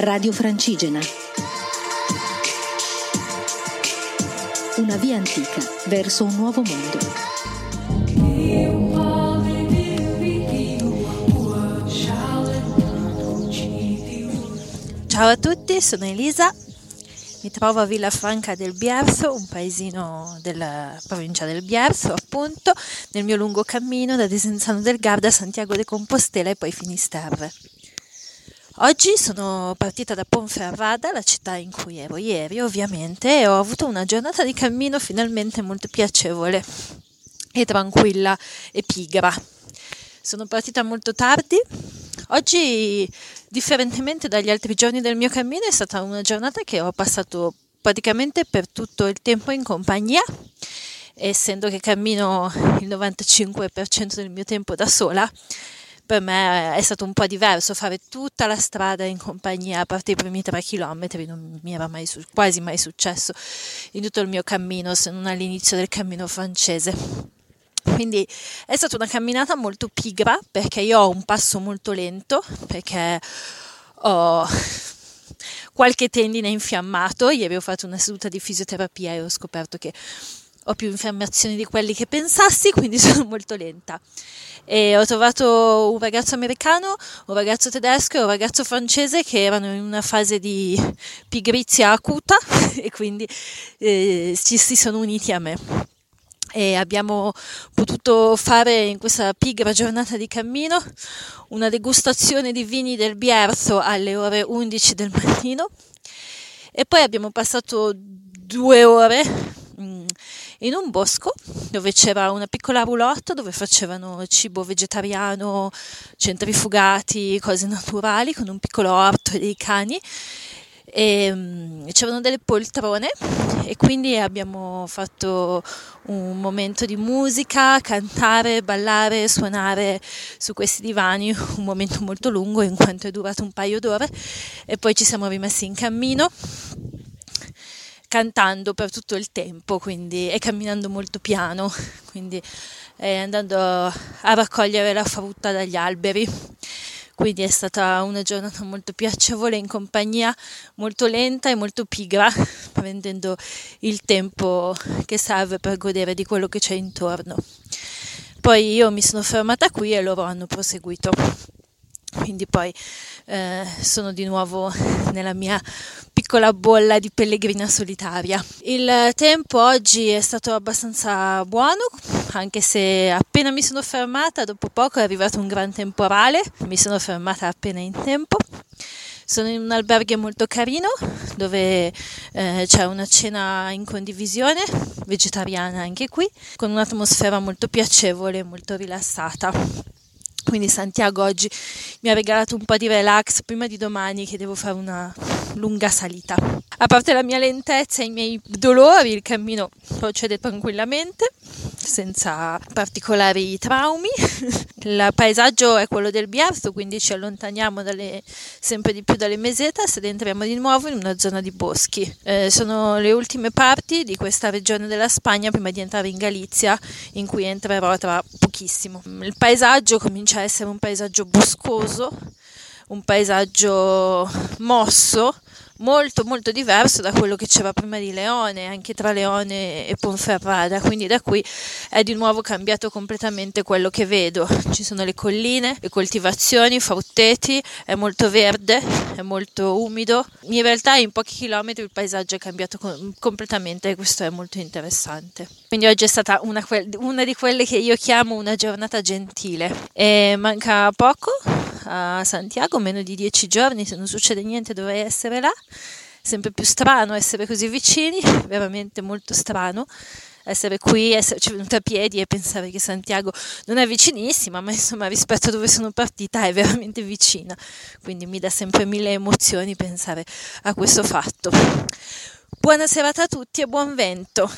Radio Francigena. Una via antica verso un nuovo mondo. Ciao a tutti, sono Elisa, mi trovo a Villafranca del Bierzo, un paesino della provincia del Bierzo, appunto, nel mio lungo cammino da Desenzano del Garda a Santiago de Compostela e poi Finisterre. Oggi sono partita da Ponferrada, la città in cui ero ieri, ovviamente, e ho avuto una giornata di cammino finalmente molto piacevole e tranquilla e pigra. Sono partita molto tardi. Oggi, differentemente dagli altri giorni del mio cammino, è stata una giornata che ho passato praticamente per tutto il tempo in compagnia, essendo che cammino il 95% del mio tempo da sola. Per me è stato un po' diverso fare tutta la strada in compagnia, a parte i primi tre chilometri, non mi era mai su- quasi mai successo in tutto il mio cammino, se non all'inizio del cammino francese. Quindi è stata una camminata molto pigra perché io ho un passo molto lento, perché ho qualche tendine infiammato. Ieri ho fatto una seduta di fisioterapia e ho scoperto che ho più infiammazioni di quelli che pensassi, quindi sono molto lenta. E ho trovato un ragazzo americano, un ragazzo tedesco e un ragazzo francese che erano in una fase di pigrizia acuta e quindi eh, ci si sono uniti a me e abbiamo potuto fare in questa pigra giornata di cammino una degustazione di vini del Bierzo alle ore 11 del mattino e poi abbiamo passato due ore mm, in un bosco dove c'era una piccola roulotte dove facevano cibo vegetariano, centrifugati, cose naturali con un piccolo orto e dei cani. E um, c'erano delle poltrone e quindi abbiamo fatto un momento di musica, cantare, ballare, suonare su questi divani, un momento molto lungo in quanto è durato un paio d'ore e poi ci siamo rimessi in cammino cantando per tutto il tempo quindi, e camminando molto piano, quindi eh, andando a raccogliere la frutta dagli alberi quindi è stata una giornata molto piacevole in compagnia, molto lenta e molto pigra, prendendo il tempo che serve per godere di quello che c'è intorno. Poi io mi sono fermata qui e loro hanno proseguito. Quindi poi eh, sono di nuovo nella mia piccola bolla di pellegrina solitaria. Il tempo oggi è stato abbastanza buono, anche se appena mi sono fermata, dopo poco è arrivato un gran temporale, mi sono fermata appena in tempo. Sono in un albergo molto carino dove eh, c'è una cena in condivisione, vegetariana anche qui, con un'atmosfera molto piacevole e molto rilassata. Quindi Santiago oggi mi ha regalato un po' di relax prima di domani che devo fare una lunga salita. A parte la mia lentezza e i miei dolori, il cammino procede tranquillamente, senza particolari traumi. Il paesaggio è quello del Bierzo, quindi ci allontaniamo dalle, sempre di più dalle mesetas ed entriamo di nuovo in una zona di boschi. Eh, sono le ultime parti di questa regione della Spagna prima di entrare in Galizia, in cui entrerò tra pochissimo. Il paesaggio comincia a essere un paesaggio boscoso, un paesaggio mosso, molto molto diverso da quello che c'era prima di Leone, anche tra Leone e Ponferrada, quindi da qui è di nuovo cambiato completamente quello che vedo. Ci sono le colline, le coltivazioni, i frutteti, è molto verde, è molto umido. In realtà in pochi chilometri il paesaggio è cambiato com- completamente e questo è molto interessante. Quindi oggi è stata una, que- una di quelle che io chiamo una giornata gentile e manca poco a Santiago, meno di dieci giorni, se non succede niente dovrei essere là. Sempre più strano essere così vicini, veramente molto strano essere qui, esserci venuta a piedi e pensare che Santiago non è vicinissima, ma insomma rispetto a dove sono partita è veramente vicina. Quindi mi dà sempre mille emozioni pensare a questo fatto. Buona serata a tutti e buon vento.